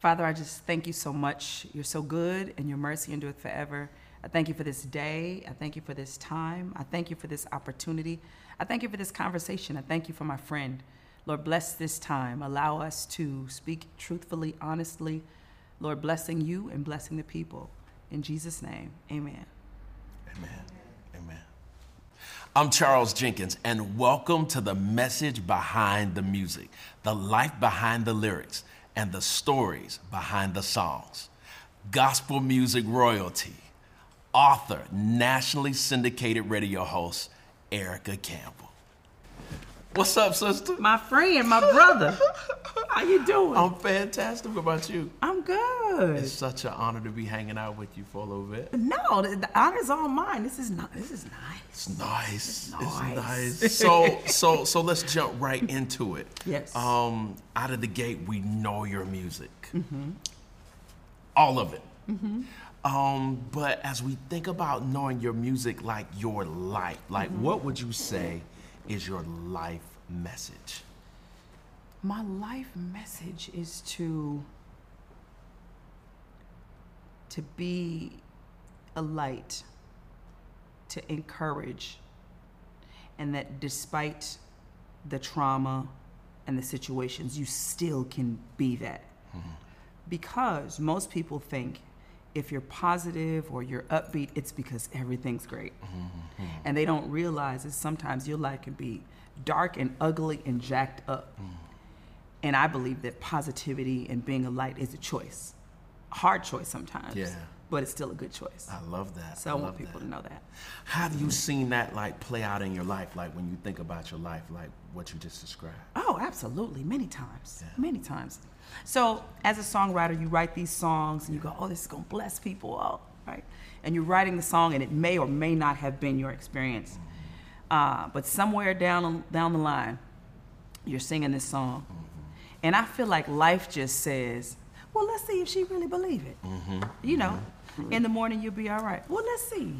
Father, I just thank you so much. You're so good and your mercy endureth forever. I thank you for this day. I thank you for this time. I thank you for this opportunity. I thank you for this conversation. I thank you for my friend. Lord, bless this time. Allow us to speak truthfully, honestly. Lord, blessing you and blessing the people. In Jesus' name, amen. Amen. Amen. I'm Charles Jenkins, and welcome to the message behind the music, the life behind the lyrics, and the stories behind the songs. Gospel music royalty, author, nationally syndicated radio host, Erica Campbell. What's up, sister? My friend, my brother. How you doing? I'm fantastic. What about you? I'm good. It's such an honor to be hanging out with you for a little bit. No, the, the honor's all mine. This is not. This is nice. It's nice. It's It's nice. nice. So so so let's jump right into it. Yes. Um, out of the gate, we know your music. Mm-hmm. All of it. Um, but as we think about knowing your music like your life, like Mm-hmm. what would you say is your life message? My life message is to to be a light, to encourage, and that despite the trauma and the situations, you still can be that. Mm-hmm. Because most people think if you're positive or you're upbeat, it's because everything's great. Mm-hmm. And they don't realize that sometimes your life can be dark and ugly and jacked up. Mm-hmm. And I believe that positivity and being a light is a choice. A hard choice sometimes. Yeah. But it's still a good choice. I love that. So I, love want people that. to know that. Have you seen that like play out in your life? Like when you think about your life, like what you just described? Oh, absolutely. Many times. Yeah. Many times. So, as a songwriter, you write these songs and you go, oh, this is going to bless people. Oh, right? And you're writing the song, and it may or may not have been your experience. Uh, but somewhere down, down the line, you're singing this song. Mm-hmm. And I feel like life just says, well, let's see if she really believe it. Mm-hmm. You know, mm-hmm. in the morning you'll be all right. Well, let's see.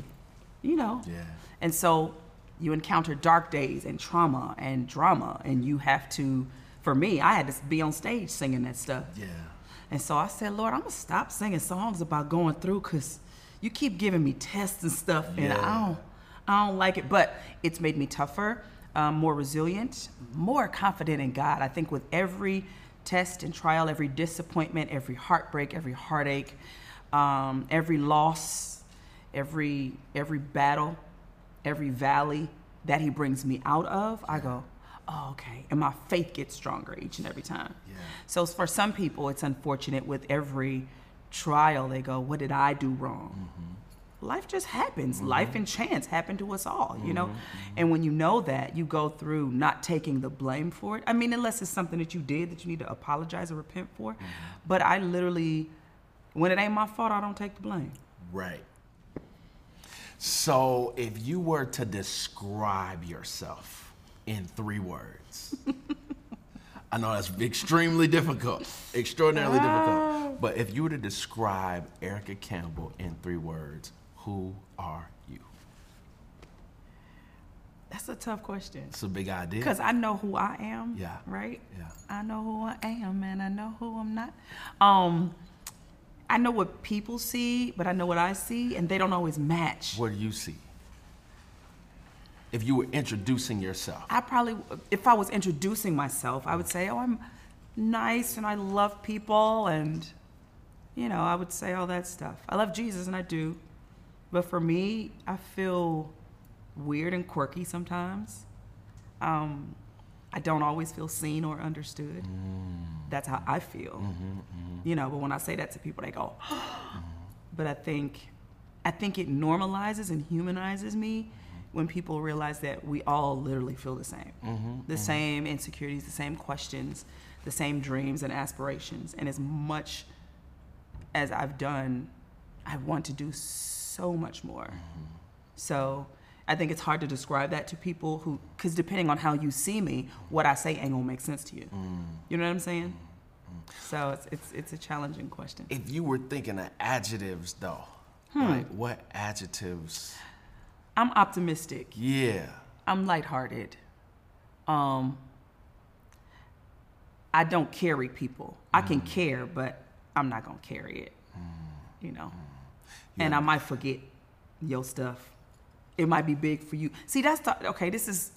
You know. Yeah. And so you encounter dark days and trauma and drama, and you have to. For me, I had to be on stage singing that stuff. Yeah. And so I said, Lord, I'm gonna stop singing songs about going through because you keep giving me tests and stuff, and Yeah. I don't, I don't like it. But it's made me tougher, um, more resilient, more confident in God. I think with every test and trial, every disappointment, every heartbreak, every heartache, um, every loss, every every battle, every valley that He brings me out of, I go, oh, okay, and my faith gets stronger each and every time. Yeah. So for some people, it's unfortunate with every trial, they go, What did I do wrong? Mm-hmm. Life just happens. Mm-hmm. Life and chance happen to us all, you know? Mm-hmm. And when you know that, you go through not taking the blame for it. I mean, unless it's something that you did that you need to apologize or repent for. But I literally, when it ain't my fault, I don't take the blame. Right. So, if you were to describe yourself in three words, I know that's extremely difficult, extraordinarily difficult. But if you were to describe Erica Campbell in three words, who are you? That's a tough question. It's a big idea. Because I know who I am. Yeah. Right? Yeah. I know who I am and I know who I'm not. Um, I know what people see, but I know what I see, and they don't always match. What do you see? If you were introducing yourself, I probably, if I was introducing myself, I would say, oh, I'm nice and I love people, and, you know, I would say all that stuff. I love Jesus, and I do. But for me, I feel weird and quirky sometimes. Um, I don't always feel seen or understood. Mm. That's how I feel. Mm-hmm, mm-hmm. You know, but when I say that to people, they go, mm-hmm. but I think I think it normalizes and humanizes me when people realize that we all literally feel the same. Mm-hmm, mm-hmm. the same insecurities, the same questions, the same dreams and aspirations. And as much as I've done, I want to do so much more. Mm-hmm. So I think it's hard to describe that to people who, because depending on how you see me, what I say ain't gonna make sense to you. You know what I'm saying? So it's, it's, it's a challenging question. if you were thinking of adjectives though, hmm. like what adjectives? I'm optimistic. Yeah. I'm lighthearted. Um, I don't carry people. I can mm. care, but I'm not gonna carry it. Mm. You know, mm. and I might forget your stuff. It might be big for you. See, that's the, okay. This is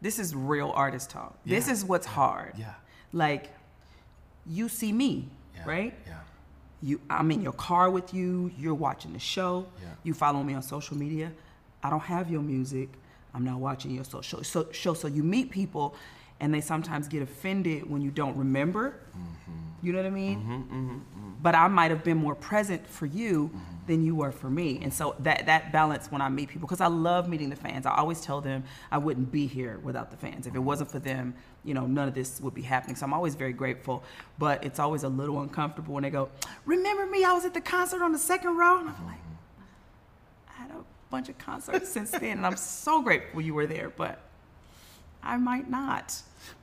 this is real artist talk. This is what's hard. Yeah. Like, you see me, Yeah. right? Yeah. You, I'm in your car with you. You're watching the show. Yeah. You follow me on social media. I don't have your music. I'm not watching your social so, show. So you meet people, and they sometimes get offended when you don't remember. Mm-hmm. You know what I mean? Mm-hmm, mm-hmm, but I might have been more present for you than you were for me, and so that that balance when I meet people, because I love meeting the fans. I always tell them I wouldn't be here without the fans. If it wasn't for them, you know, none of this would be happening. So I'm always very grateful. But it's always a little uncomfortable when they go, "Remember me? I was at the concert on the second row," and I'm like, I had a bunch of concerts since then, and I'm so grateful you were there, but I might not.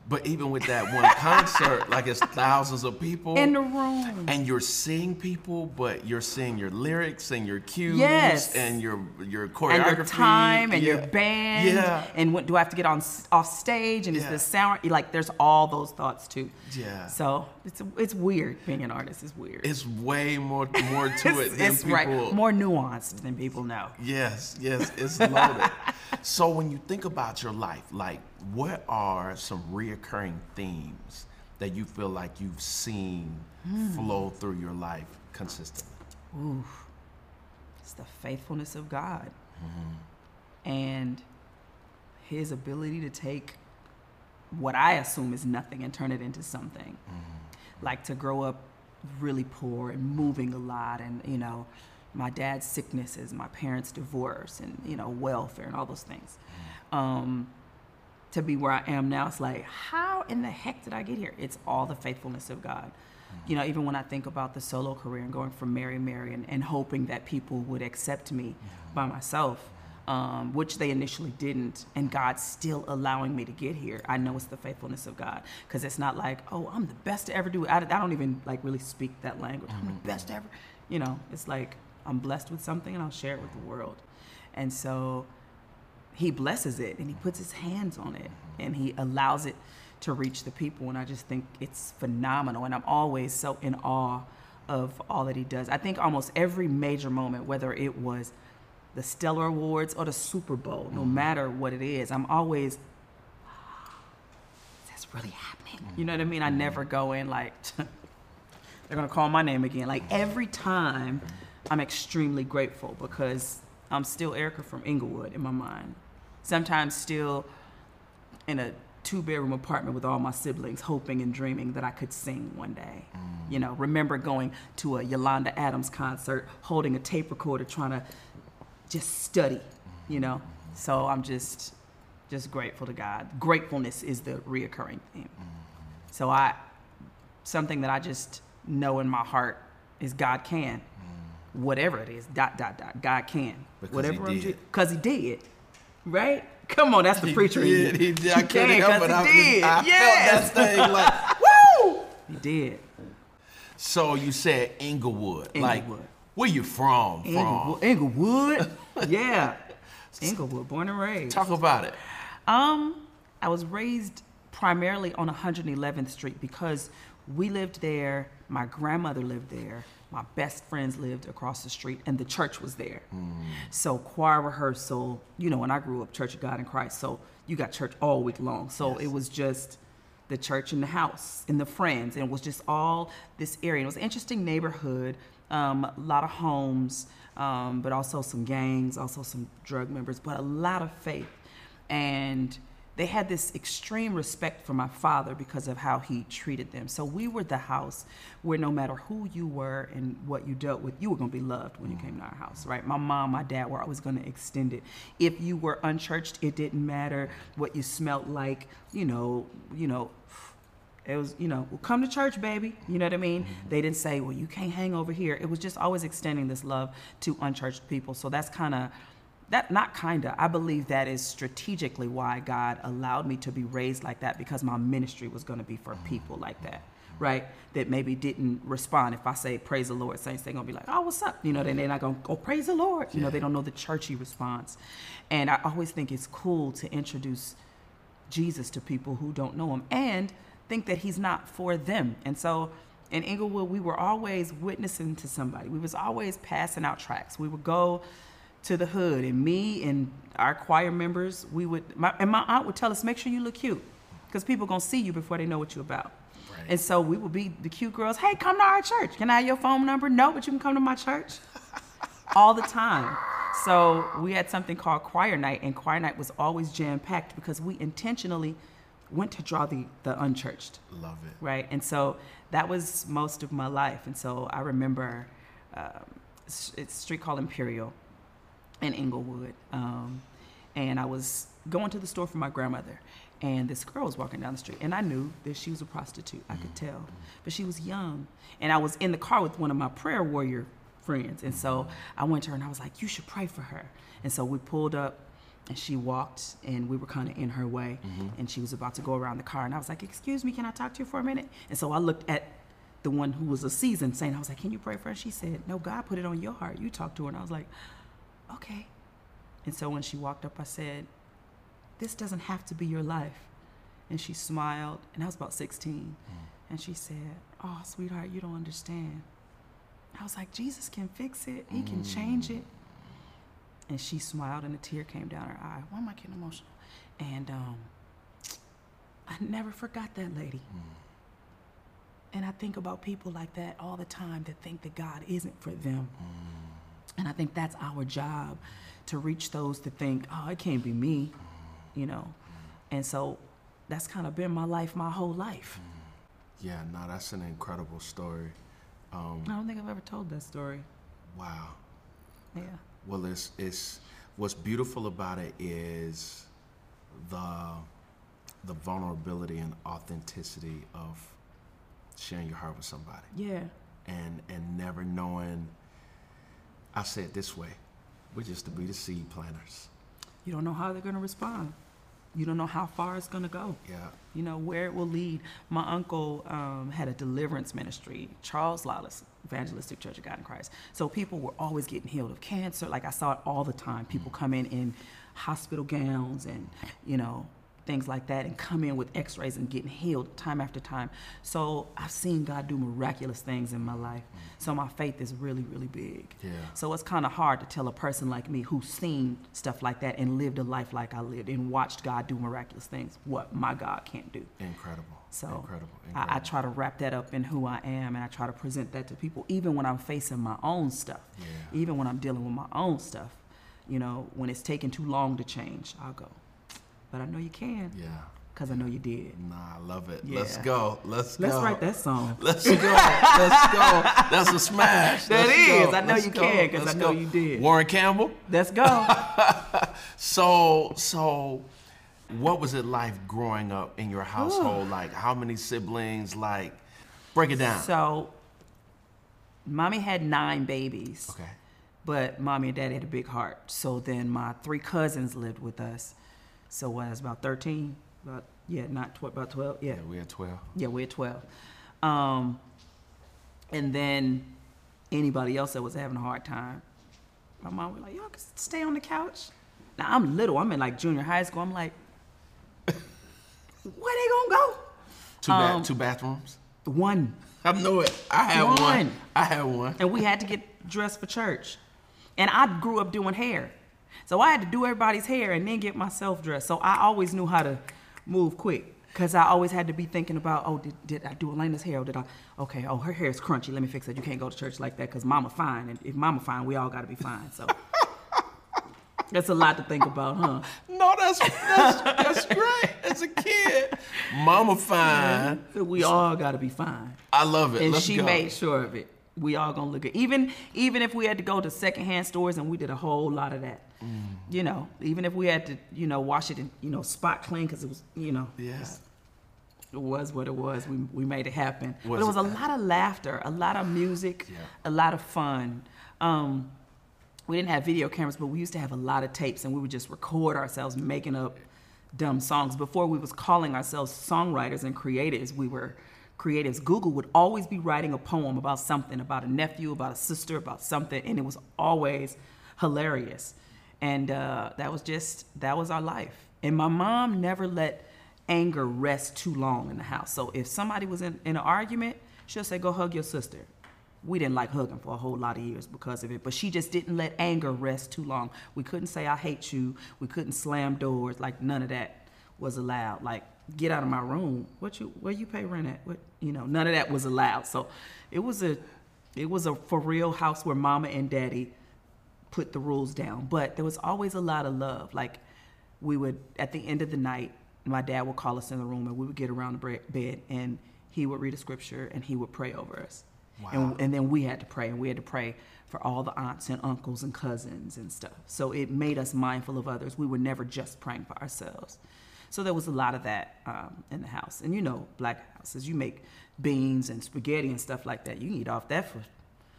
But even with that one concert, like it's thousands of people In the room. and you're seeing people, but you're seeing your lyrics and your cues Yes. and your your choreography, and your time and your band Yeah. and what do I have to get on off stage and is Yeah. the sound like there's all those thoughts too. Yeah. So it's it's weird being an artist is weird. It's way more more to it it's, than it's people. right more nuanced than people know. Yes, yes, it's loaded. so when you think about your life, like what are some reoccurring themes that you feel like you've seen Hmm. flow through your life consistently? It's the faithfulness of God and His ability to take what I assume is nothing and turn it into something. Like to grow up really poor and moving a lot, and you know, my dad's sicknesses, my parents' divorce, and you know, welfare and all those things. Um, to be where I am now, it's like, how in the heck did I get here? It's all the faithfulness of God. Mm-hmm. You know, even when I think about the solo career and going from Mary Mary and, and hoping that people would accept me mm-hmm. by myself, um, which they initially didn't, and God still allowing me to get here, I know it's the faithfulness of God. Because it's not like, oh, I'm the best to ever do it. I, I don't even like really speak that language. I'm the mm-hmm. best ever. You know, it's like I'm blessed with something and I'll share it with the world. And so he blesses it and he puts his hands on it and he allows it to reach the people. And i just think it's phenomenal. And i'm always so in awe of all that he does. I think almost every major moment whether it was the stellar awards or the super bowl no mm-hmm. matter what it is i'm always that's really happening? You know what i mean? I mm-hmm. never go in like they're gonna call my name again. Like mm-hmm. every time, I'm extremely grateful because I'm still Erica from Inglewood in my mind. Sometimes still in a two bedroom apartment with all my siblings, hoping and dreaming that I could sing one day. You know, remember going to a Yolanda Adams concert, holding a tape recorder, trying to just study. You know, so I'm just just grateful to God. Gratefulness is the reoccurring theme. So I something that I just know in my heart is God can. Whatever it is, dot dot dot. God can. Because Whatever he I'm did. because he did. Right? Come on, that's the preacher did, he did. I He couldn't can, help it. I, he did. I yes. felt that thing like. Woo! He did. So you said Inglewood. Like, Inglewood. where you from? From? Inglewood. Inglewood. yeah. Inglewood, born and raised. Talk about it. Um, I was raised primarily on 111th Street because we lived there. My grandmother lived there. My best friends lived across the street, and the church was there. So choir rehearsal, you know, when I grew up, Church of God in Christ. So you got church all week long. So it was just the church and the house and the friends, and it was just all this area. It was an interesting neighborhood, um, a lot of homes, um, but also some gangs, also some drug members, but a lot of faith and they had this extreme respect for my father because of how he treated them. So we were the house where no matter who you were and what you dealt with, you were going to be loved when you came to our house, right? My mom, my dad were always going to extend it. If you were unchurched, it didn't matter what you smelt like, you know, you know, it was, you know, well, come to church, baby. You know what I mean? Mm-hmm. They didn't say, well, you can't hang over here. It was just always extending this love to unchurched people. So that's kind of, that not kind of, I believe that is strategically why God allowed me to be raised like that because my ministry was going to be for people like that, right? That maybe didn't respond. If I say, praise the Lord, saints, they're going to be like, oh, what's up? You know, then they're not going to go, praise the Lord. You know, they don't know the churchy response. And I always think it's cool to introduce Jesus to people who don't know him and think that he's not for them. And so in Inglewood, we were always witnessing to somebody. We was always passing out tracks. We would go to the hood, and me and our choir members, we would, my, and my aunt would tell us, make sure you look cute, because people gonna see you before they know what you're about. Right. And so we would be the cute girls. Hey, come to our church. Can I have your phone number? No, but you can come to my church. All the time. So we had something called choir night, and choir night was always jam packed because we intentionally went to draw the, the unchurched Love it. right? And so that was most of my life. And so I remember um, it's, it's street called Imperial in Inglewood, um, and I was going to the store for my grandmother, and this girl was walking down the street, and I knew that she was a prostitute. I could mm. tell, but she was young, and I was in the car with one of my prayer warrior friends, and so mm. I went to her and I was like, "You should pray for her." And so we pulled up and she walked and we were kind of in her way mm-hmm. and she was about to go around the car and i was like excuse me can i talk to you for a minute and so i looked at the one who was a seasoned saint i was like can you pray for her she said no god put it on your heart you talk to her and i was like okay. And so when she walked up i said this doesn't have to be your life. And she smiled and i was about 16 hmm. and she said oh sweetheart you don't understand. I was like jesus can fix it. He can change it. Hmm. And she smiled and a tear came down her eye. Why am I getting emotional? And um, I never forgot that lady. Hmm. And I think about people like that all the time that think that God isn't for them. And I think that's our job to reach those to think, oh, it can't be me, you know. And so that's kind of been my life my whole life. Yeah, no, that's an incredible story. Um, I don't think I've ever told that story. wow. Yeah. Well, it's it's what's beautiful about it is the the vulnerability and authenticity of sharing your heart with somebody Yeah. and and never knowing. I say it this way: we're just to be the seed planters. You don't know how they're going to respond. You don't know how far it's going to go. Yeah, you know where it will lead. My uncle um, had a deliverance ministry, Charles Lawless Evangelistic Church of God in Christ. So people were always getting healed of cancer. Like I saw it all the time. People come in in hospital gowns and you know things like that, and come in with X-rays and getting healed time after time. So I've seen God do miraculous things in my life. So my faith is really, really big. Yeah. So it's kind of hard to tell a person like me who's seen stuff like that and lived a life like I lived and watched God do miraculous things, what my God can't do. incredible. So incredible. I, I try to wrap that up in who I am and I try to present that to people, even when I'm facing my own stuff, Yeah. even when I'm dealing with my own stuff. You know, when it's taking too long to change, I'll go. But I know you can Yeah. because I know you did. Nah, I love it. Yeah. Let's go. Let's go. Let's write that song. Let's go. Let's go. That's a smash. That Let's is. go. I know Let's you go. can 'cause Let's I know go. you did. Warren Campbell. Let's go. So, so, what was it like growing up in your household? like, how many siblings? Like, break it down. so, mommy had nine babies. okay. But mommy and daddy had a big heart. So then my three cousins lived with us. So what, I was about 13? About, yeah, not tw- about 12? Yeah. Yeah, we had twelve. Yeah, we're 12. Um, and then anybody else that was having a hard time, my mom was like, y'all can stay on the couch. Now I'm little. I'm in like junior high school. I'm like, where they gonna go? Two, ba- Um, two bathrooms. One. I know it. I had one. One. I had one. and we had to get dressed for church. And I grew up doing hair. So I had to do everybody's hair and then get myself dressed. So I always knew how to move quick because I always had to be thinking about, oh, did, did I do Elena's hair? Or did I, okay, oh, her hair is crunchy. Let me fix it. You can't go to church like that because mama fine. And if mama fine, we all got to be fine. So that's a lot to think about, huh? No, that's that's, that's great. As a kid, Mama fine. So we all got to be fine. I love it. and Let's she go. made sure of it. We all gonna look good. Even even if we had to go to secondhand stores and we did a whole lot of that. Mm. You know, even if we had to, you know, wash it and you know spot clean because it was, you know, Yes. it was what it was. We we made it happen. but Was it was it- a lot of laughter, a lot of music, Yeah. a lot of fun. Um, we didn't have video cameras, but we used to have a lot of tapes, and we would just record ourselves making up dumb songs. Before we was calling ourselves songwriters and creatives, we were creatives. Google would always be writing a poem about something, about a nephew, about a sister, about something, and it was always hilarious. And uh, that was just that was our life. And my mom never let anger rest too long in the house. So if somebody was in, in an argument, she'll say, "Go hug your sister." We didn't like hugging for a whole lot of years because of it, but she just didn't let anger rest too long. We couldn't say, "I hate you." We couldn't slam doors. Like none of that was allowed. Like get out of my room. What you where you pay rent at? What you know? None of that was allowed. So it was a it was a for real house where mama and daddy put the rules down. But there was always a lot of love. Like we would at the end of the night, my dad would call us in the room and we would get around the bed and he would read a scripture and he would pray over us. Wow. And, and then we had to pray and we had to pray for all the aunts and uncles and cousins and stuff. So it made us mindful of others. We were never just praying for ourselves. So there was a lot of that um, in the house. And you know, black houses, you make beans and spaghetti and stuff like that. You can eat off that for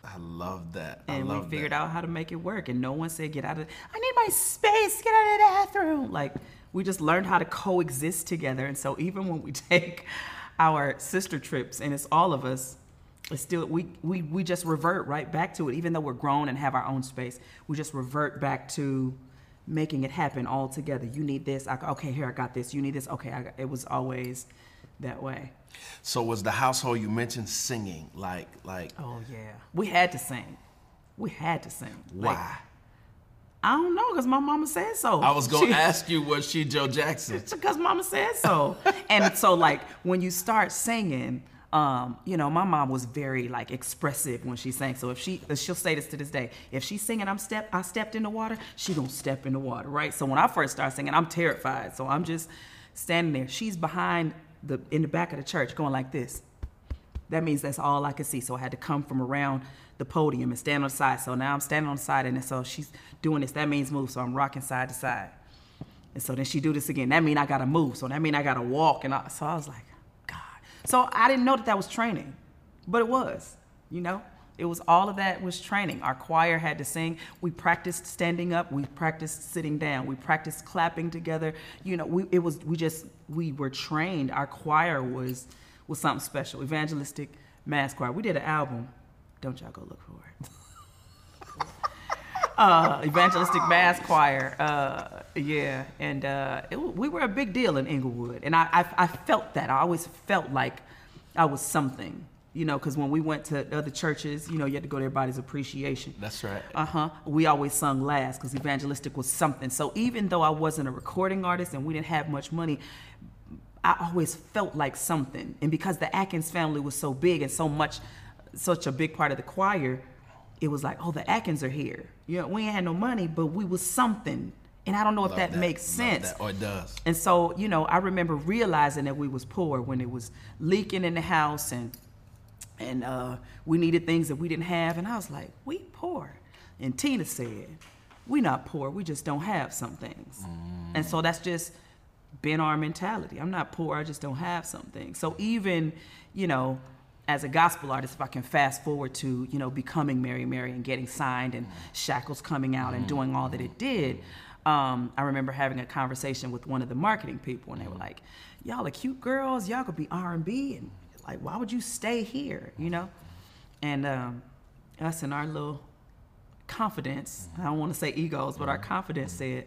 I love that. and I we figured that. out how to make it work. And no one said, "Get out of." I need my space. Get out of the bathroom. Like we just learned how to coexist together. And so even when we take our sister trips, and it's all of us, it's still we we we just revert right back to it. Even though we're grown and have our own space, we just revert back to making it happen all together. You need this. I, okay, here I got this. You need this. Okay, I got, it was always that way. So was the household you mentioned singing like like Oh yeah, we had to sing. We had to sing. Like, why? I don't know, cause my mama said so. I was gonna She- ask you was she Joe Jackson? It's because mama said so. and so like when you start singing, um, you know, my mom was very like expressive when she sang. So if she she'll say this to this day, if she's singing I'm step I stepped in the water, she gonna step in the water, right? So when I first started singing, I'm terrified. So I'm just standing there. She's behind the in the back of the church going like this. That means that's all I could see. So I had to come from around the podium and stand on the side. So now I'm standing on the side, and so she's doing this. That means move. So I'm rocking side to side. And so then she do this again. That mean I gotta move. So that mean I gotta walk. And I, so I was like, God. So I didn't know that that was training, but it was. You know, it was all of that was training. Our choir had to sing. We practiced standing up. We practiced sitting down. We practiced clapping together. You know, we it was we just we were trained. Our choir was was something special. Evangelistic mass choir. We did an album. Don't y'all go look for it uh, evangelistic mass choir. Uh, yeah, and uh, it, we were a big deal in Inglewood, and I, I, I felt that. I always felt like I was something, you know, because when we went to other churches, you know, you had to go to everybody's appreciation. That's right. Uh huh. We always sung last because evangelistic was something. So even though I wasn't a recording artist and we didn't have much money, I always felt like something. And because the Atkins family was so big and so much, such a big part of the choir, it was like, oh, the Atkins are here. You know, we ain't had no money, but we was something. And I don't know if Love that, makes Love sense. that. Or it does. And so, you know, I remember realizing that we was poor when it was leaking in the house and and uh, we needed things that we didn't have. And I was like, we poor. And Tina said, we not poor, we just don't have some things. And so that's just been our mentality. I'm not poor, I just don't have some things. So even, you know, as a gospel artist, if I can fast forward to, you know, becoming Mary Mary and getting signed and Shackles coming out and doing all that it did, um, I remember having a conversation with one of the marketing people, and they were like, "Y'all are cute girls. Y'all could be R and B, and like, why would you stay here? You know?" And um, us and our little confidence, I don't want to say egos, but our mm-hmm. confidence mm-hmm. said,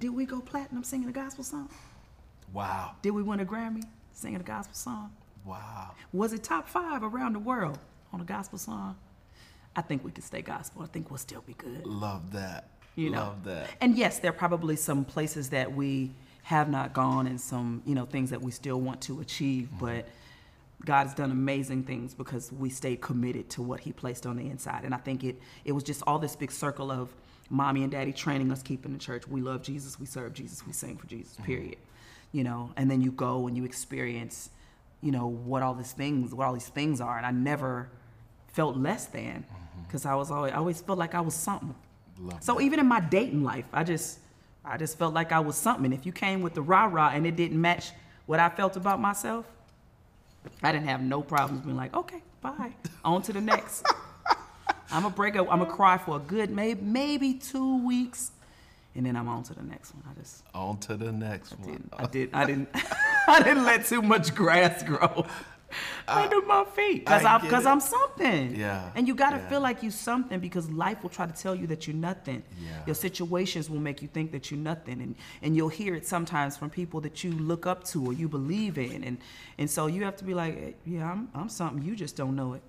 "Did we go platinum singing a gospel song? Wow. Did we win a Grammy singing a gospel song? Wow. Was it top five around the world on a gospel song? I think we could stay gospel. I think we'll still be good." Love that. you know Love that. and yes there are probably some places that we have not gone and some you know things that we still want to achieve mm-hmm. but god has done amazing things because we stayed committed to what he placed on the inside. And i think it it was just all this big circle of mommy and daddy training us keeping the church. We love jesus we serve jesus we sing for jesus mm-hmm. period. You know and then you go and you experience you know what all these things what all these things are. And i never felt less than mm-hmm. because i was always I always felt like i was something. Love so even in my dating life, I just I just felt like I was something. If you came with the rah rah and it didn't match what I felt about myself, I didn't have no problems being like, okay, bye, on to the next. I'm gonna break up. I'm gonna cry for a good maybe maybe two weeks, and then I'm on to the next one. I just On to the next one. didn't. I did. I didn't. I didn't let too much grass grow. Under my feet because I'm because. I'm something. Yeah, And you got to yeah. feel like you something because life will try to tell you that you're nothing. Yeah. Your situations will make you think that you're nothing, and and you'll hear it sometimes from people that you look up to or you believe in, and and so you have to be like, "Eh, yeah, I'm I'm something. You just don't know it.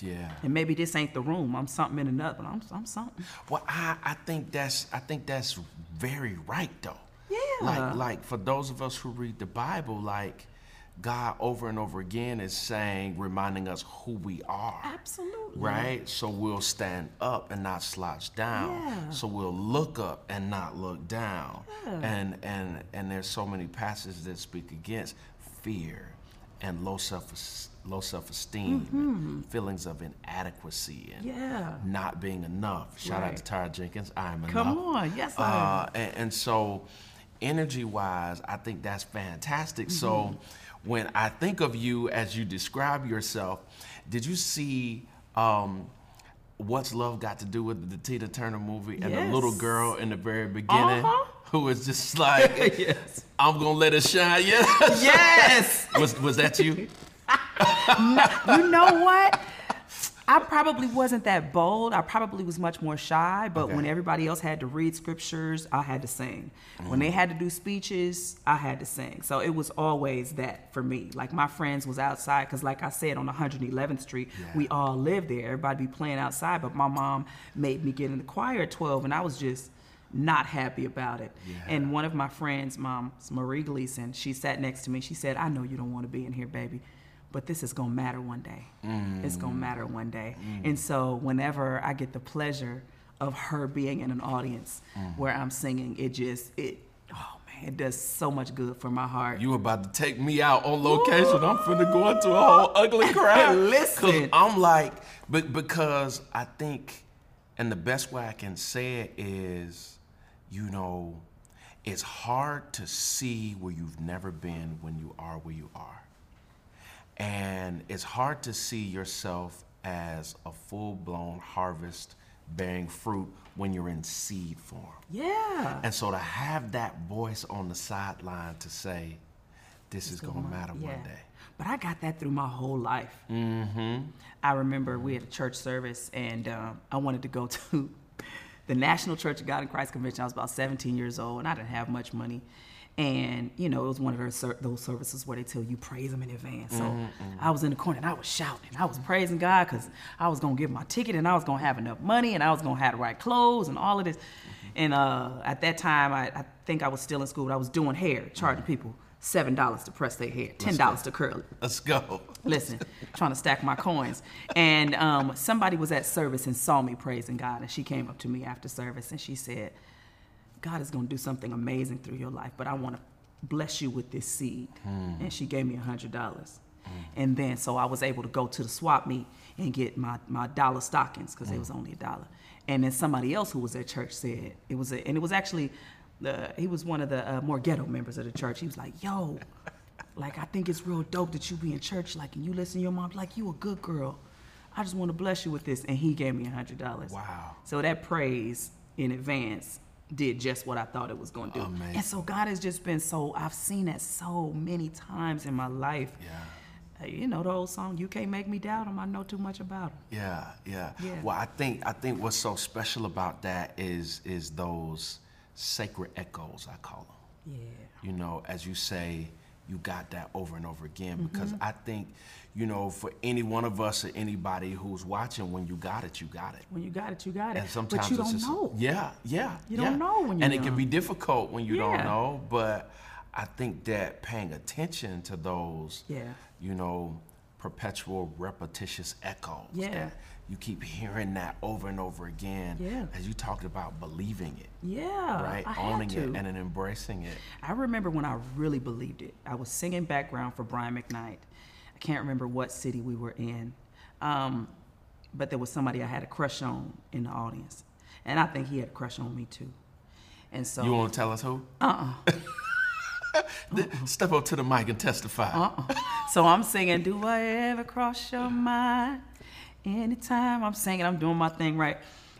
Yeah. And maybe this ain't the room. I'm something in another. But I'm I'm something. Well, I, I think that's I think that's very right though. Yeah. Like like for those of us who read the Bible, like God over and over again is saying, reminding us who we are. Absolutely. Right? So we'll stand up and not slouch down. Yeah. So we'll look up and not look down. Yeah. And and and there's so many passages that speak against fear and low self low self-esteem, feelings of inadequacy and Mm-hmm. Yeah. not being enough. Shout out to Tara Jenkins. I am enough. Come on. Yes, I am. Uh, and, and so, energy wise, I think that's fantastic. Mm-hmm. So, when I think of you as you describe yourself, did you see um, What's Love Got to Do with the Tina Turner movie and the little girl in the very beginning Uh-huh. who was just like, yes. I'm going to let it shine? Yeah. Yes. was, was that you? you know what? I probably wasn't that bold. I probably was much more shy, but Okay. when everybody else had to read scriptures, I had to sing. When they mm. had to do speeches, I had to sing. So it was always that for me. Like my friends was outside because like I said on 111th Street, Yeah. we all lived there. Everybody be playing outside, but my mom made me get in the choir at 12 and I was just not happy about it. Yeah. And one of my friends, mom, Marie Gleason, she sat next to me. She said, I know you don't want to be in here, baby, but this is going to matter one day. Mm. It's going to matter one day. Mm. And so whenever I get the pleasure of her being in an audience mm. where I'm singing, it just, it, oh man, it does so much good for my heart. You about to take me out on location. I'm finna go into a whole ugly crowd. Listen. I'm like, but because I think, and the best way I can say it is, you know, it's hard to see where you've never been when you are where you are. And it's hard to see yourself as a full blown harvest bearing fruit when you're in seed form. yeah. And so to have that voice on the sideline to say, this is going to matter Yeah. one day. But I got that through my whole life. Mm-hmm. I remember we had a church service, and um, I wanted to go to the National Church of God in Christ Convention. I was about 17 years old, and I didn't have much money. And you know, it was one of those those services where they tell you praise them in advance. So I was in the corner and I was shouting. I was praising God because I was gonna give my ticket and I was gonna have enough money and I was gonna have the right clothes and all of this. And uh, at that time, I, I think I was still in school. But I was doing hair, charging people seven dollars to press their hair, ten dollars to curl it. Let's go. Listen, trying to stack my coins. And um, somebody was at service and saw me praising God, and she came up to me after service and she said, God is going to do something amazing through your life, but I want to bless you with this seed. Hmm. And she gave me a $100. Hmm. And then, so I was able to go to the swap meet and get my, my dollar stockings because it hmm. was only a dollar. And then somebody else who was at church said, it was, a, and it was actually, the, he was one of the uh, more ghetto members of the church. He was like, yo, like I think it's real dope that you be in church, like and you listen to your mom, like you a good girl. I just want to bless you with this, and he gave me a hundred dollars. Wow. So that praise in advance did just what I thought it was going to do. Amazing. And so God has just been so. I've seen that so many times in my life. Yeah. You know the old song, "You can't make me doubt him." I know too much about him. Yeah, yeah. Yeah. Well, I think I think what's so special about that is is those sacred echoes I call them. Yeah. You know, as you say, you got that over and over again Mm-hmm. because I think, you know, for any one of us or anybody who's watching, when you got it, you got it. When you got it, you got it. And sometimes but you it's don't just, know. Yeah, yeah. You yeah. don't know when you're And it can be difficult when you don't know, but I think that paying attention to those, Yeah. you know, perpetual repetitious echoes. Yeah. That you keep hearing that over and over again. Yeah. As you talked about believing it, Yeah. right? I Owning it and then embracing it. I remember when I really believed it. I was singing background for Brian McKnight. I can't remember what city we were in, um, but there was somebody I had a crush on in the audience, and I think he had a crush on me too. And so, You want to tell us who? Uh uh Step up to the mic and testify. uh-uh. so I'm singing, "Do I ever cross your mind?" Anytime I'm singing, I'm doing my thing right,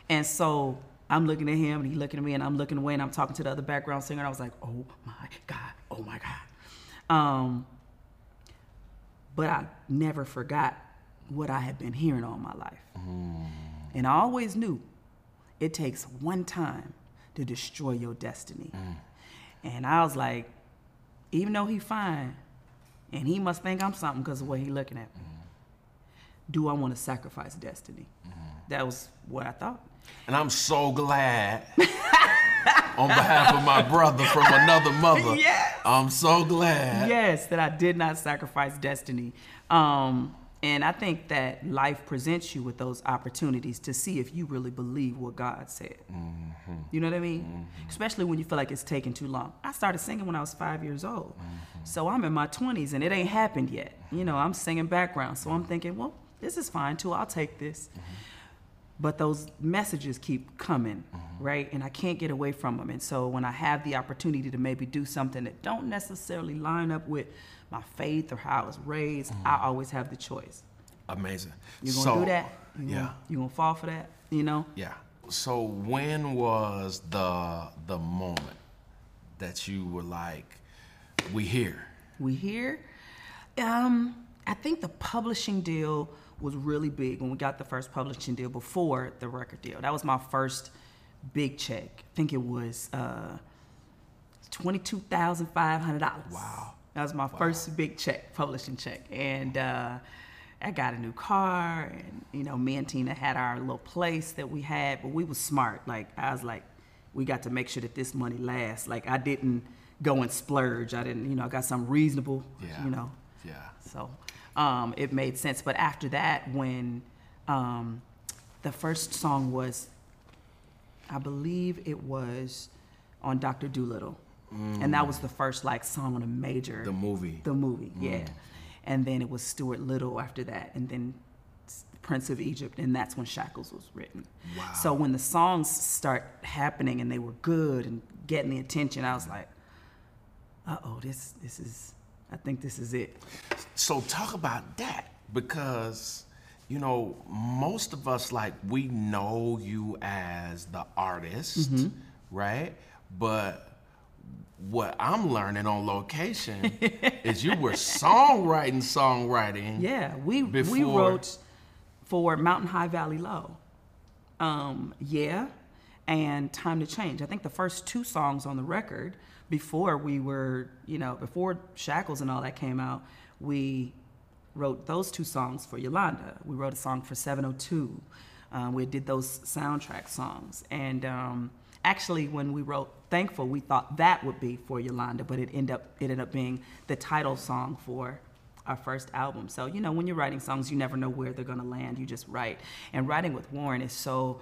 and so I'm looking at him, and he looking at me, and I'm looking away, and I'm talking to the other background singer. And I was like, "Oh my god! Oh my god!" Um, but I never forgot what I had been hearing all my life. Mm. And I always knew it takes one time to destroy your destiny. Mm. And I was like, even though he fine, and he must think I'm something because of what he looking at me, mm. Do I want to sacrifice destiny? That was what I thought. And I'm so glad on behalf of my brother from another mother. Yes. I'm so glad. yes, that I did not sacrifice destiny. Um, and I think that life presents you with those opportunities to see if you really believe what God said. Mm-hmm. You know what I mean? Mm-hmm. Especially when you feel like it's taking too long. I started singing when I was five years old. Mm-hmm. So I'm in my 20s and it ain't happened yet. You know, I'm singing background. So I'm thinking, well, this is fine too. I'll take this. But those messages keep coming, right? And I can't get away from them. And so when I have the opportunity to maybe do something that don't necessarily line up with my faith or how I was raised, I always have the choice. Amazing. You're gonna so, do that. You yeah. Gonna, you gonna fall for that. You know. Yeah. So when was the the moment that you were like, we here? We here. Um, I think the publishing deal was really big when we got the first publishing deal before the record deal. That was my first big check. I think it was uh, twenty-two thousand five hundred dollars. Wow. That was my first big check, publishing check, and uh, I got a new car, and you know, me and Tina had our little place that we had, but we was smart. Like I was like, we got to make sure that this money lasts. Like I didn't go and splurge. I didn't, you know, I got something reasonable. Yeah. You know. Yeah. So um, it made sense. But after that, when um, the first song was, I believe it was on Dr. Dolittle. And that was the first like song on a major The movie. the movie, yeah. And then it was Stuart Little after that, and then Prince of Egypt, and that's when Shackles was written. Wow. So when the songs start happening and they were good and getting the attention, I was like, "Uh oh, this this is, I think this is it." So talk about that because you know most of us like we know you as the artist, Mm-hmm. right? But what I'm learning on location is you were songwriting, songwriting. Yeah, we we wrote for Mountain High Valley Low. Um, yeah, and Time to Change. I think the first two songs on the record before we were, you know, before Shackles and all that came out, we wrote those two songs for Yolanda. We wrote a song for 702. Um, we did those soundtrack songs. And um, actually, when we wrote Thankful, we thought that would be for Yolanda, but it ended up, it ended up being the title song for our first album. So, you know, when you're writing songs, you never know where they're gonna land. You just write. And writing with Warren is so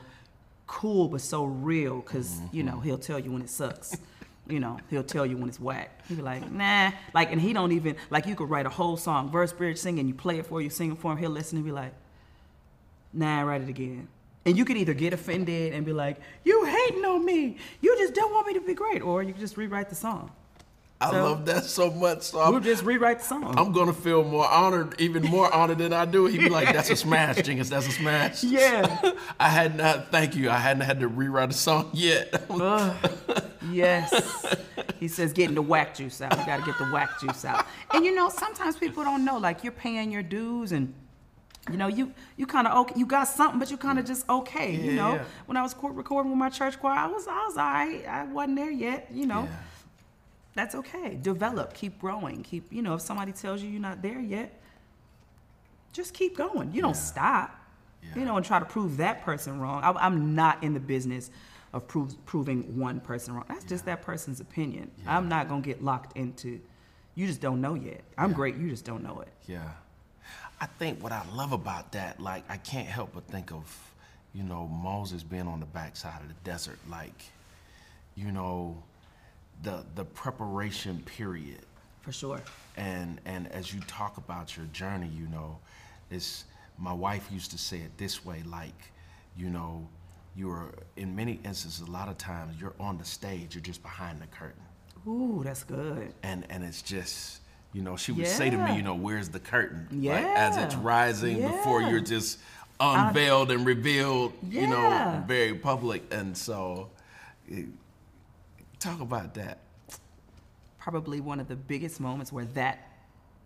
cool, but so real, because, you know, he'll tell you when it sucks. You know, he'll tell you when it's whack. He'll be like, nah. Like, and he don't even, like, you could write a whole song, verse, bridge, singing, you play it for you, sing it for him, he'll listen and be like, nah, write it again. And you could either get offended and be like, you hating on me. You just don't want me to be great. Or you could just rewrite the song. I So- love that so much. So We'll I'm, just rewrite the song. I'm gonna feel more honored, even more honored than I do. He'd be like, "That's a smash, Jenkins. That's a smash." yeah. I had not. Thank you. I hadn't had to rewrite a song yet. Ugh. yes. He says getting the whack juice out. You got to get the whack juice out. And you know, sometimes people don't know. Like you're paying your dues, and you know, you you kind of okay. You got something, but you kind of just okay. you know, yeah. when I was co- recording with my church choir, I was I was alright. I wasn't there yet. You know, Yeah. That's okay. Develop, keep growing, keep. You know, if somebody tells you you're not there yet, just keep going. You don't Yeah. stop. Yeah. You know, and try to prove that person wrong. I, I'm not in the business of prove, proving one person wrong. That's just that person's opinion. Yeah. I'm not gonna get locked into. You just don't know yet. I'm Yeah. great. You just don't know it. Yeah. I think what I love about that, like, I can't help but think of, you know, Moses being on the backside of the desert, like, you know, the the preparation period. For sure. And and as you talk about your journey, you know, it's my wife used to say it this way, like, you know, you're in many instances, a lot of times you're on the stage, you're just behind the curtain. Ooh, that's good. and and it's just you know she would say to me you know where's the curtain like as it's Yeah. rising before you're just unveiled and revealed you know very public and so talk about that Probably one of the biggest moments where that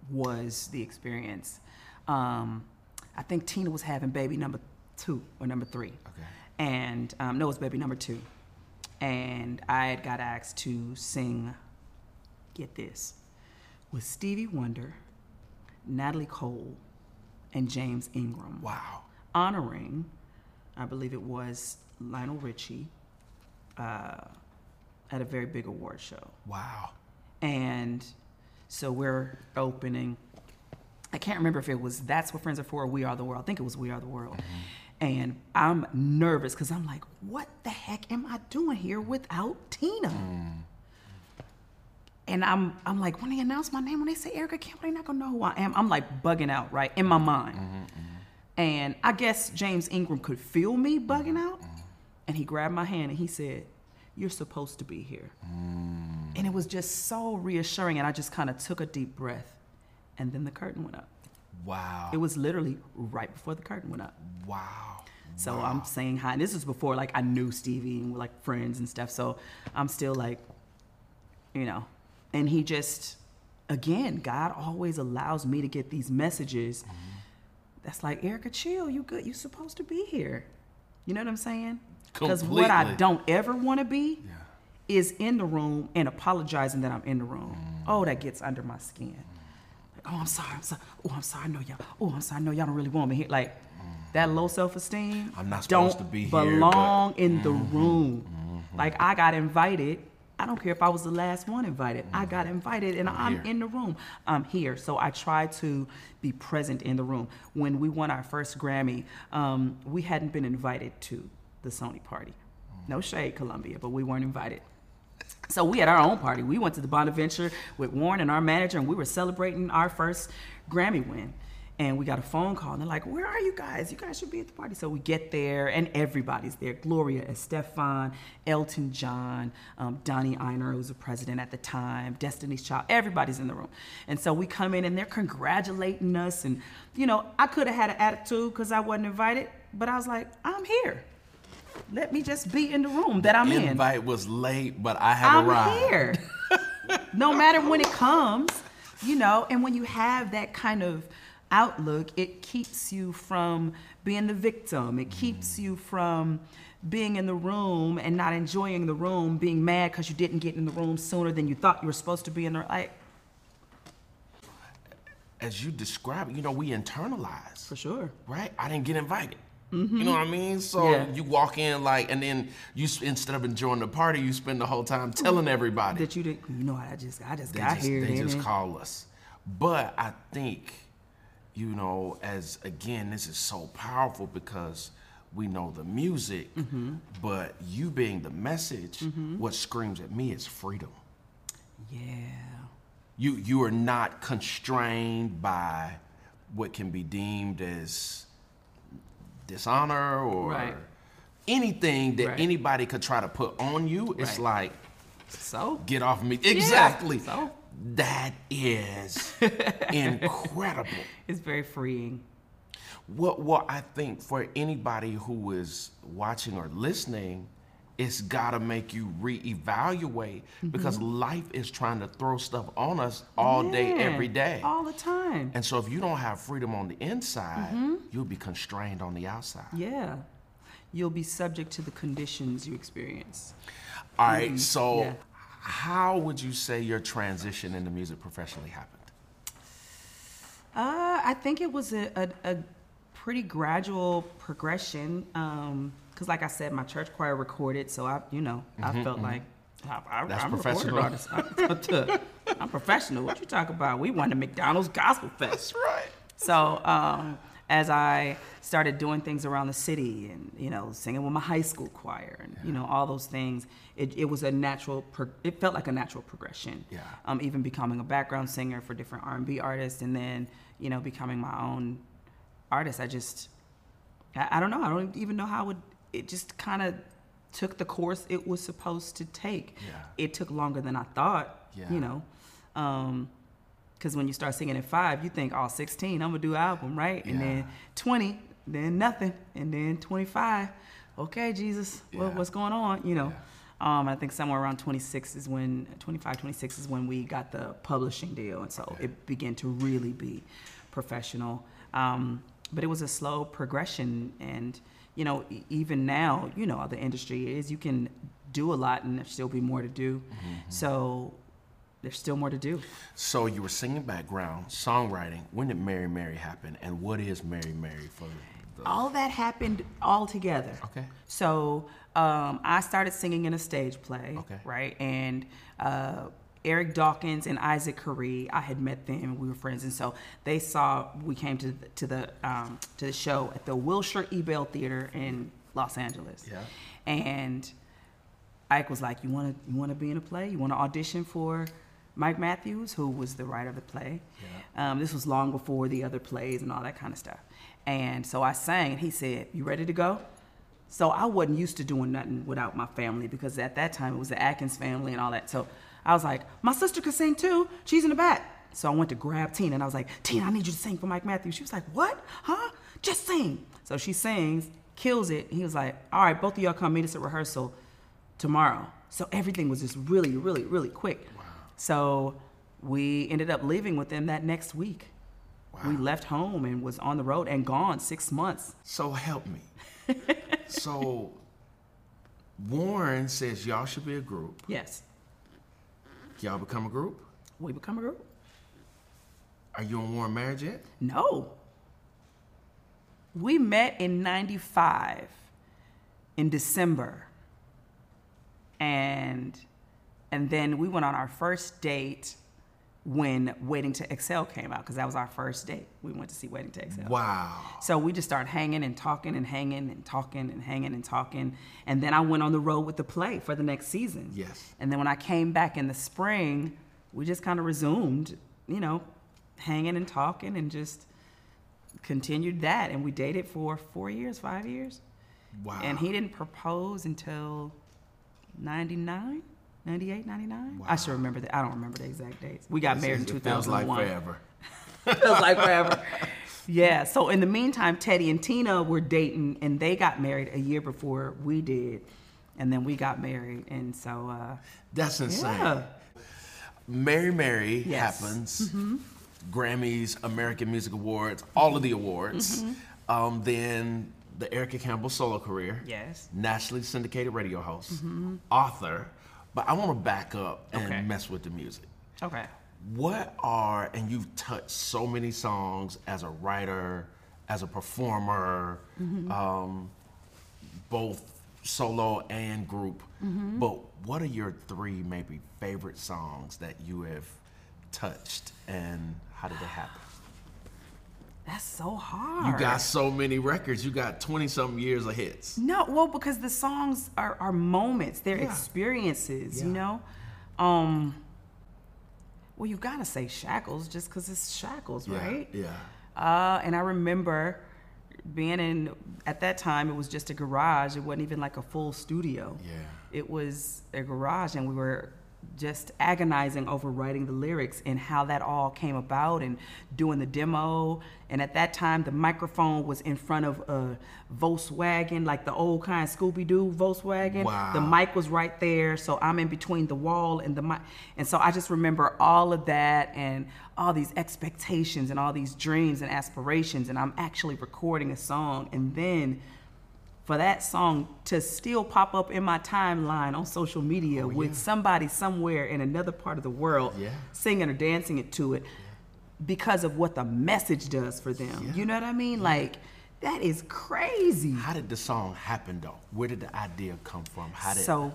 was the experience. Um, I think Tina was having baby number two or number three. Okay. And um, no, it was baby number two. And I had got asked to sing, get this, with Stevie Wonder, Natalie Cole, and James Ingram Wow. honoring, I believe it was Lionel Richie, uh, at a very big award show. Wow. And so we're opening. I can't remember if it was That's What Friends Are For or We Are the World. I think it was We Are the World. Mm-hmm. And I'm nervous because I'm like, what the heck am I doing here without Tina? Mm. And I'm I'm like, when they announce my name, when they say Erica Campbell, they're not gonna know who I am. I'm like bugging out, right? In my mind. Mm-hmm, mm-hmm. And I guess James Ingram could feel me bugging out. And he grabbed my hand and he said, You're supposed to be here. And it was just so reassuring. And I just kind of took a deep breath. And then the curtain went up. Wow. It was literally right before the curtain went up. wow. So I'm saying hi. And this was before like I knew Stevie and we're like friends and stuff. So I'm still like, you know, and he just, again, God always allows me to get these messages. Mm-hmm. That's like, Erica, chill. You good. You're supposed to be here. You know what I'm saying? Because what I don't ever want to be Yeah. is in the room and apologizing that I'm in the room. Oh, that gets under my skin. Like, oh, I'm sorry. I'm sorry. Oh, I'm sorry. I know y'all. Oh, I'm sorry. I know y'all don't really want me here. Like that low self-esteem. I'm not don't supposed to be here, but- Mm-hmm. belong in the room. Like I got invited. I don't care if I was the last one invited. I got invited and I'm, here. in the room. I'm here. So I try to be present in the room. When we won our first Grammy, um, we hadn't been invited to the Sony party. No shade, Columbia, but we weren't invited. So we had our own party. We went to the Bonaventure with Warren and our manager, and we were celebrating our first Grammy win. And we got a phone call, and they're like, "Where are you guys? You guys should be at the party." So we get there, and everybody's there: Gloria Estefan, Elton John, um, Donnie Ienner, who was the president at the time, Destiny's Child. Everybody's in the room, and so we come in, and they're congratulating us. And you know, I could have had an attitude because I wasn't invited, but I was like, "I'm here. Let me just be in the room that I'm in." Invite was late, but I have I'm arrived. here. no matter when it comes, you know, and when you have that kind of outlook, it keeps you from being the victim. It keeps mm. you from being in the room and not enjoying the room, being mad because you didn't get in the room sooner than you thought you were supposed to be in there. Like, As you describe it, you know, we internalize. for sure. right? I didn't get invited. You know what I mean? So Yeah. you walk in like, and then you instead of enjoying the party, you spend the whole time telling everybody. That you did, you know, I just, I just They got just, here. they just it? call us. But I think, you know, as again, this is so powerful because we know the music, Mm-hmm. but you being the message, what screams at me is freedom. Yeah. You you are not constrained by what can be deemed as dishonor or Right. anything that Right. anybody could try to put on you. It's Right. like So, get off me. Exactly. so? That is incredible. it's very freeing. What what I think for anybody who is watching or listening, it's gotta make you reevaluate Mm-hmm. because life is trying to throw stuff on us all day, every day. All the time. And so if you don't have freedom on the inside, Mm-hmm. you'll be constrained on the outside. Yeah. You'll be subject to the conditions you experience. All right, so yeah. how would you say your transition into music professionally happened? Uh, I think it was a, a, a pretty gradual progression. Um, cause like I said, my church choir recorded, so I, you know, I felt like I, I, That's I'm professional. artist. I'm, I'm professional. What you talk about? We won the McDonald's Gospel Fest. That's right. So um, as I started doing things around the city and you know singing with my high school choir and you know all those things, it, it was a natural. Pro- it felt like a natural progression. Yeah. Um, even becoming a background singer for different R and B artists, and then you know becoming my own artist. I just, I, I don't know. I don't even know how it. It just kind of took the course it was supposed to take. Yeah. It took longer than I thought. Yeah. You know. Um, because when you start singing at five, you think, oh, 16, I'm gonna do an album, right? And Yeah. then 20, then nothing, and then 25. Okay, Jesus, what's going on? You know. Um, I think somewhere around 26 is when 25, 26 is when we got the publishing deal, and so it began to really be professional. Um, but it was a slow progression, and you know, even now, you know how the industry is. You can do a lot, and there's still be more to do. So there's still more to do. So you were singing background, songwriting. When did Mary Mary happen, and what is Mary Mary for the? All that happened all together. Okay. So um, I started singing in a stage play. Okay. Right. And uh, Eric Dawkins and Isaac Curry, I had met them and we were friends. And so they saw, we came to the, to the, um, to the show at the Wilshire Ebell Theater in Los Angeles. Yeah. And Ike was like, "You want to you want to be in a play? You want to audition for Mike Matthews, who was the writer of the play? Um, this was long before the other plays and all that kind of stuff. And so I sang, and he said, "You ready to go?" So I wasn't used to doing nothing without my family because at that time it was the Atkins family and all that. So I was like, "My sister could sing too. She's in the back." So I went to grab Tina and I was like, "Tina, I need you to sing for Mike Matthews." She was like, "What? Huh? Just sing." So she sings, kills it. He was like, "All right, both of y'all come meet us at rehearsal." tomorrow. So everything was just really, really, really quick. Wow. So we ended up living with them that next week. Wow. We left home and was on the road and gone six months. So help me. so Warren says y'all should be a group. Yes, Y'all become a group. we become a group. Are you and Warren Marriage yet? No. We met in 95 in December. And and then we went on our first date when Waiting to Exhale came out because that was our first date. We went to see Waiting to Exhale. Wow. So we just started hanging and talking and hanging and talking and hanging and talking. And then I went on the road with the play for the next season. Yes. And then when I came back in the spring, we just kind of resumed, you know, hanging and talking and just continued that. And we dated for four years, five years. Wow. And he didn't propose until 99, 98, 99. I should remember that. I don't remember the exact dates. We got married in It feels like 2001 forever. feels like forever. Yeah. So in the meantime, Teddy and Tina were dating, and they got married a year before we did, and then we got married, and so uh, That's insane. yeah, Mary Mary Yes. happens. Grammys, American Music Awards, all of the awards. Um, then the Erica Campbell solo career. Yes. Nationally syndicated radio host, author. But I want to back up and Okay. mess with the music. okay. What are, and you've touched so many songs as a writer, as a performer, um, both solo and group. But what are your three maybe favorite songs that you have touched and how did it happen? That's so hard. You got so many records, you got 20 something years of hits. no, well, because the songs are, are moments, they're Yeah. experiences, you know. Um, well, you gotta say Shackles just because it's Shackles, right? Yeah. Uh, and I remember being in at that time it was just a garage. It wasn't even like a full studio. Yeah. It was a garage, and we were just agonizing over writing the lyrics and how that all came about and doing the demo. And at that time, the microphone was in front of a Volkswagen, like the old kind Scooby Doo Volkswagen. Wow. The mic was right there, so I'm in between the wall and the mic. And so I just remember all of that and all these expectations and all these dreams and aspirations. And I'm actually recording a song. And then for that song to still pop up in my timeline on social media oh, with somebody somewhere in another part of the world Yeah. singing or dancing it to it because of what the message does for them. Yeah. You know what I mean? Like, that is crazy. How did the song happen though? Where did the idea come from? How did So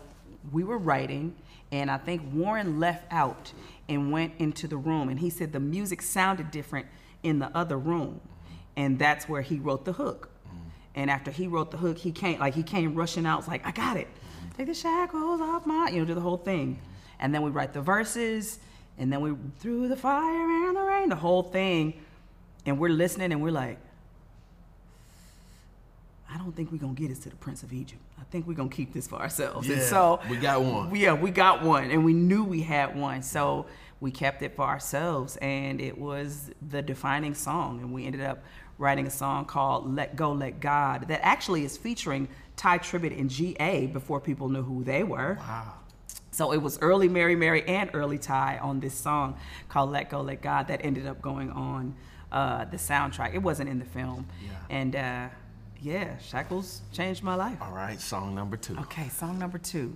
we were writing, and I think Warren left out and went into the room, and he said the music sounded different in the other room, and that's where he wrote the hook. And after he wrote the hook, he came like he came rushing out, was like, "I got it, take the shackles off my," you know, do the whole thing, and then we write the verses, and then we through the fire and the rain, the whole thing, and we're listening, and we're like. I don't think we're gonna get us to the Prince of Egypt. I think we're gonna keep this for ourselves. And Yeah, so we got one. Yeah, we got one, and we knew we had one, so we kept it for ourselves, and it was the defining song. And we ended up writing a song called Let Go, Let God that actually is featuring Tye Tribbett and GA before people knew who they were. Wow. So it was early Mary Mary and early Tye on this song called Let Go, Let God that ended up going on uh, the soundtrack. It wasn't in the film. Yeah. And uh, yeah, Shackles changed my life. All right, song number two. Okay, song number two.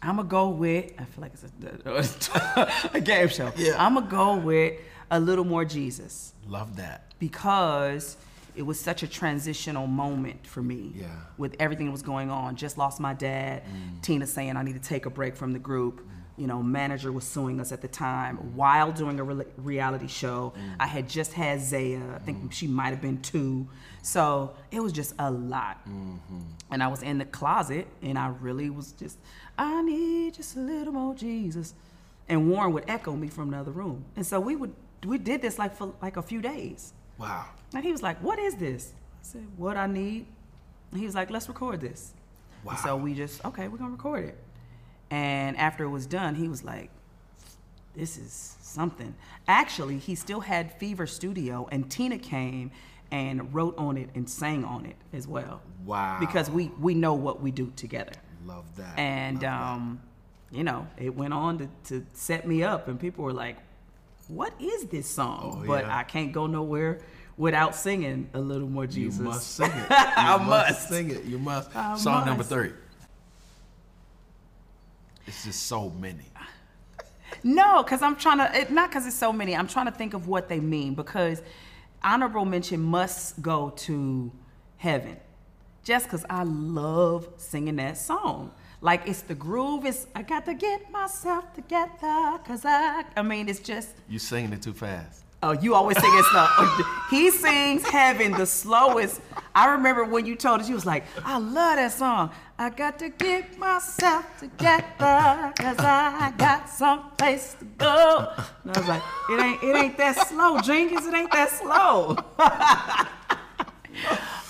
I'm gonna go with. I feel like it's a, a game show. Yeah. I'm gonna go with a little more Jesus Love that. because it was such a transitional moment for me. Yeah. With everything that was going on, just lost my dad. Mm. Tina saying I need to take a break from the group. You know, manager was suing us at the time while doing a re- reality show. Mm. I had just had Zaya. I think mm. she might have been two. So it was just a lot. Mm-hmm. And I was in the closet, and I really was just, I need just a little more Jesus. And Warren would echo me from another room. And so we would we did this like for like a few days. Wow. And he was like, What is this? I said, What I need. And he was like, Let's record this. Wow. And so we just, okay, we're gonna record it. And after it was done, he was like, This is something. Actually, he still had Fever Studio, and Tina came and wrote on it and sang on it as well. Wow. Because we we know what we do together. Love that. And Love that. um, you know, it went on to, to set me up, and people were like, "What is this song?" Oh, but yeah. I can't go nowhere without singing a little more Jesus. you must sing it. You I must must. sing it. You must. I Song number three. It's just so many. No, because I'm trying to. It, not because it's so many. I'm trying to think of what they mean because honorable mention must go to heaven, just because I love singing that song. Like it's the groove. It's I got to get myself together because I. I mean, it's just. You singing it too fast. Oh, you always sing it slow. he sings heaven the slowest. I remember when you told us, you was like, I love that song. I got to get myself together because I got someplace to go. And I was like, it ain't, it ain't that slow, Jenkins. It ain't that slow.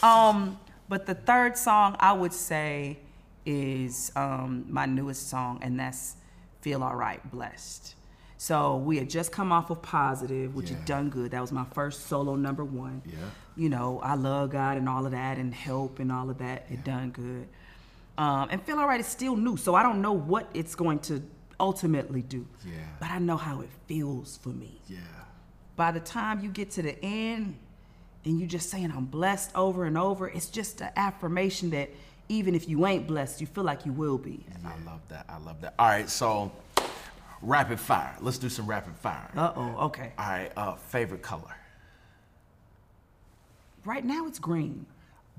um, but the third song I would say is um, my newest song, and that's Feel Alright, Blessed. So we had just come off of Positive, which Yeah. had done good. That was my first solo number one. Yeah. You know, I love God and all of that, and help and all of that. It done good. Um, and Feel Alright is still new, so I don't know what it's going to ultimately do. Yeah. But I know how it feels for me Yeah. by the time you get to the end and you're just saying I'm blessed over and over, it's just an affirmation that even if you ain't blessed, you feel like you will be. I love that. I love that. All right, so rapid fire. Let's do some rapid fire. Uh oh, okay. All right, uh, favorite color Right now it's green.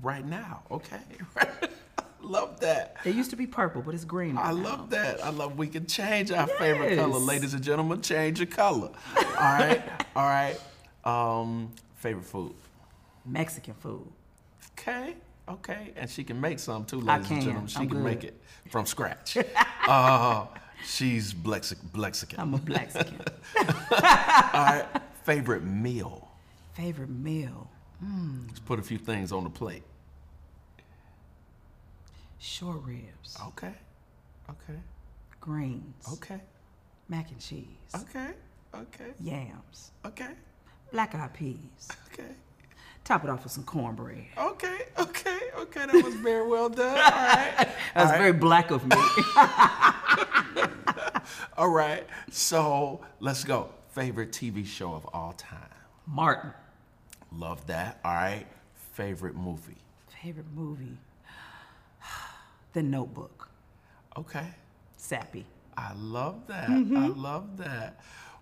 right now. Okay, love that. It used to be purple, but it's green. I right now. love that. I love we can change our favorite color, ladies and gentlemen. Change your color. All right, all right. Um, favorite food. Mexican food. Okay, okay, and she can make some too, ladies and gentlemen. She I'm can good. make it from scratch. uh, she's Blexic, Blexican. I'm a Mexican. All right, favorite meal. Favorite meal. Let's put a few things on the plate. Short ribs. Okay, okay, Greens. okay, Mac and cheese. okay, okay, Yams. okay, Black eyed peas. okay. Top it off with some cornbread. Okay, okay, okay. That was very well done. All right. That's very black of me. All right. So let's go. Favorite TV show of all time. Martin. Love that. All right. Favorite movie. Favorite movie. The Notebook. Okay. Sappy. I love that. Mm-hmm. I love that.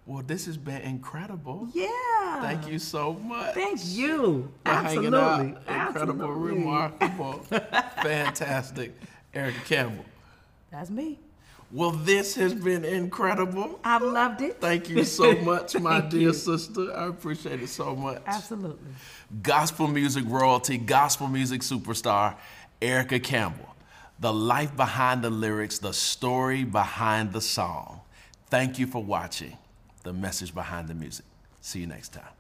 Well, this has been incredible. Yeah. Thank you so much. Thank you. for hanging Absolutely. Incredible, Absolutely. remarkable, fantastic. Erica Campbell. That's me. Well, this has been incredible. I've loved it. Thank you so much, my dear you. sister. I appreciate it so much. Absolutely. Gospel music royalty, gospel music superstar, Erica Campbell. The life behind the lyrics, the story behind the song. Thank you for watching The Message Behind the Music. See you next time.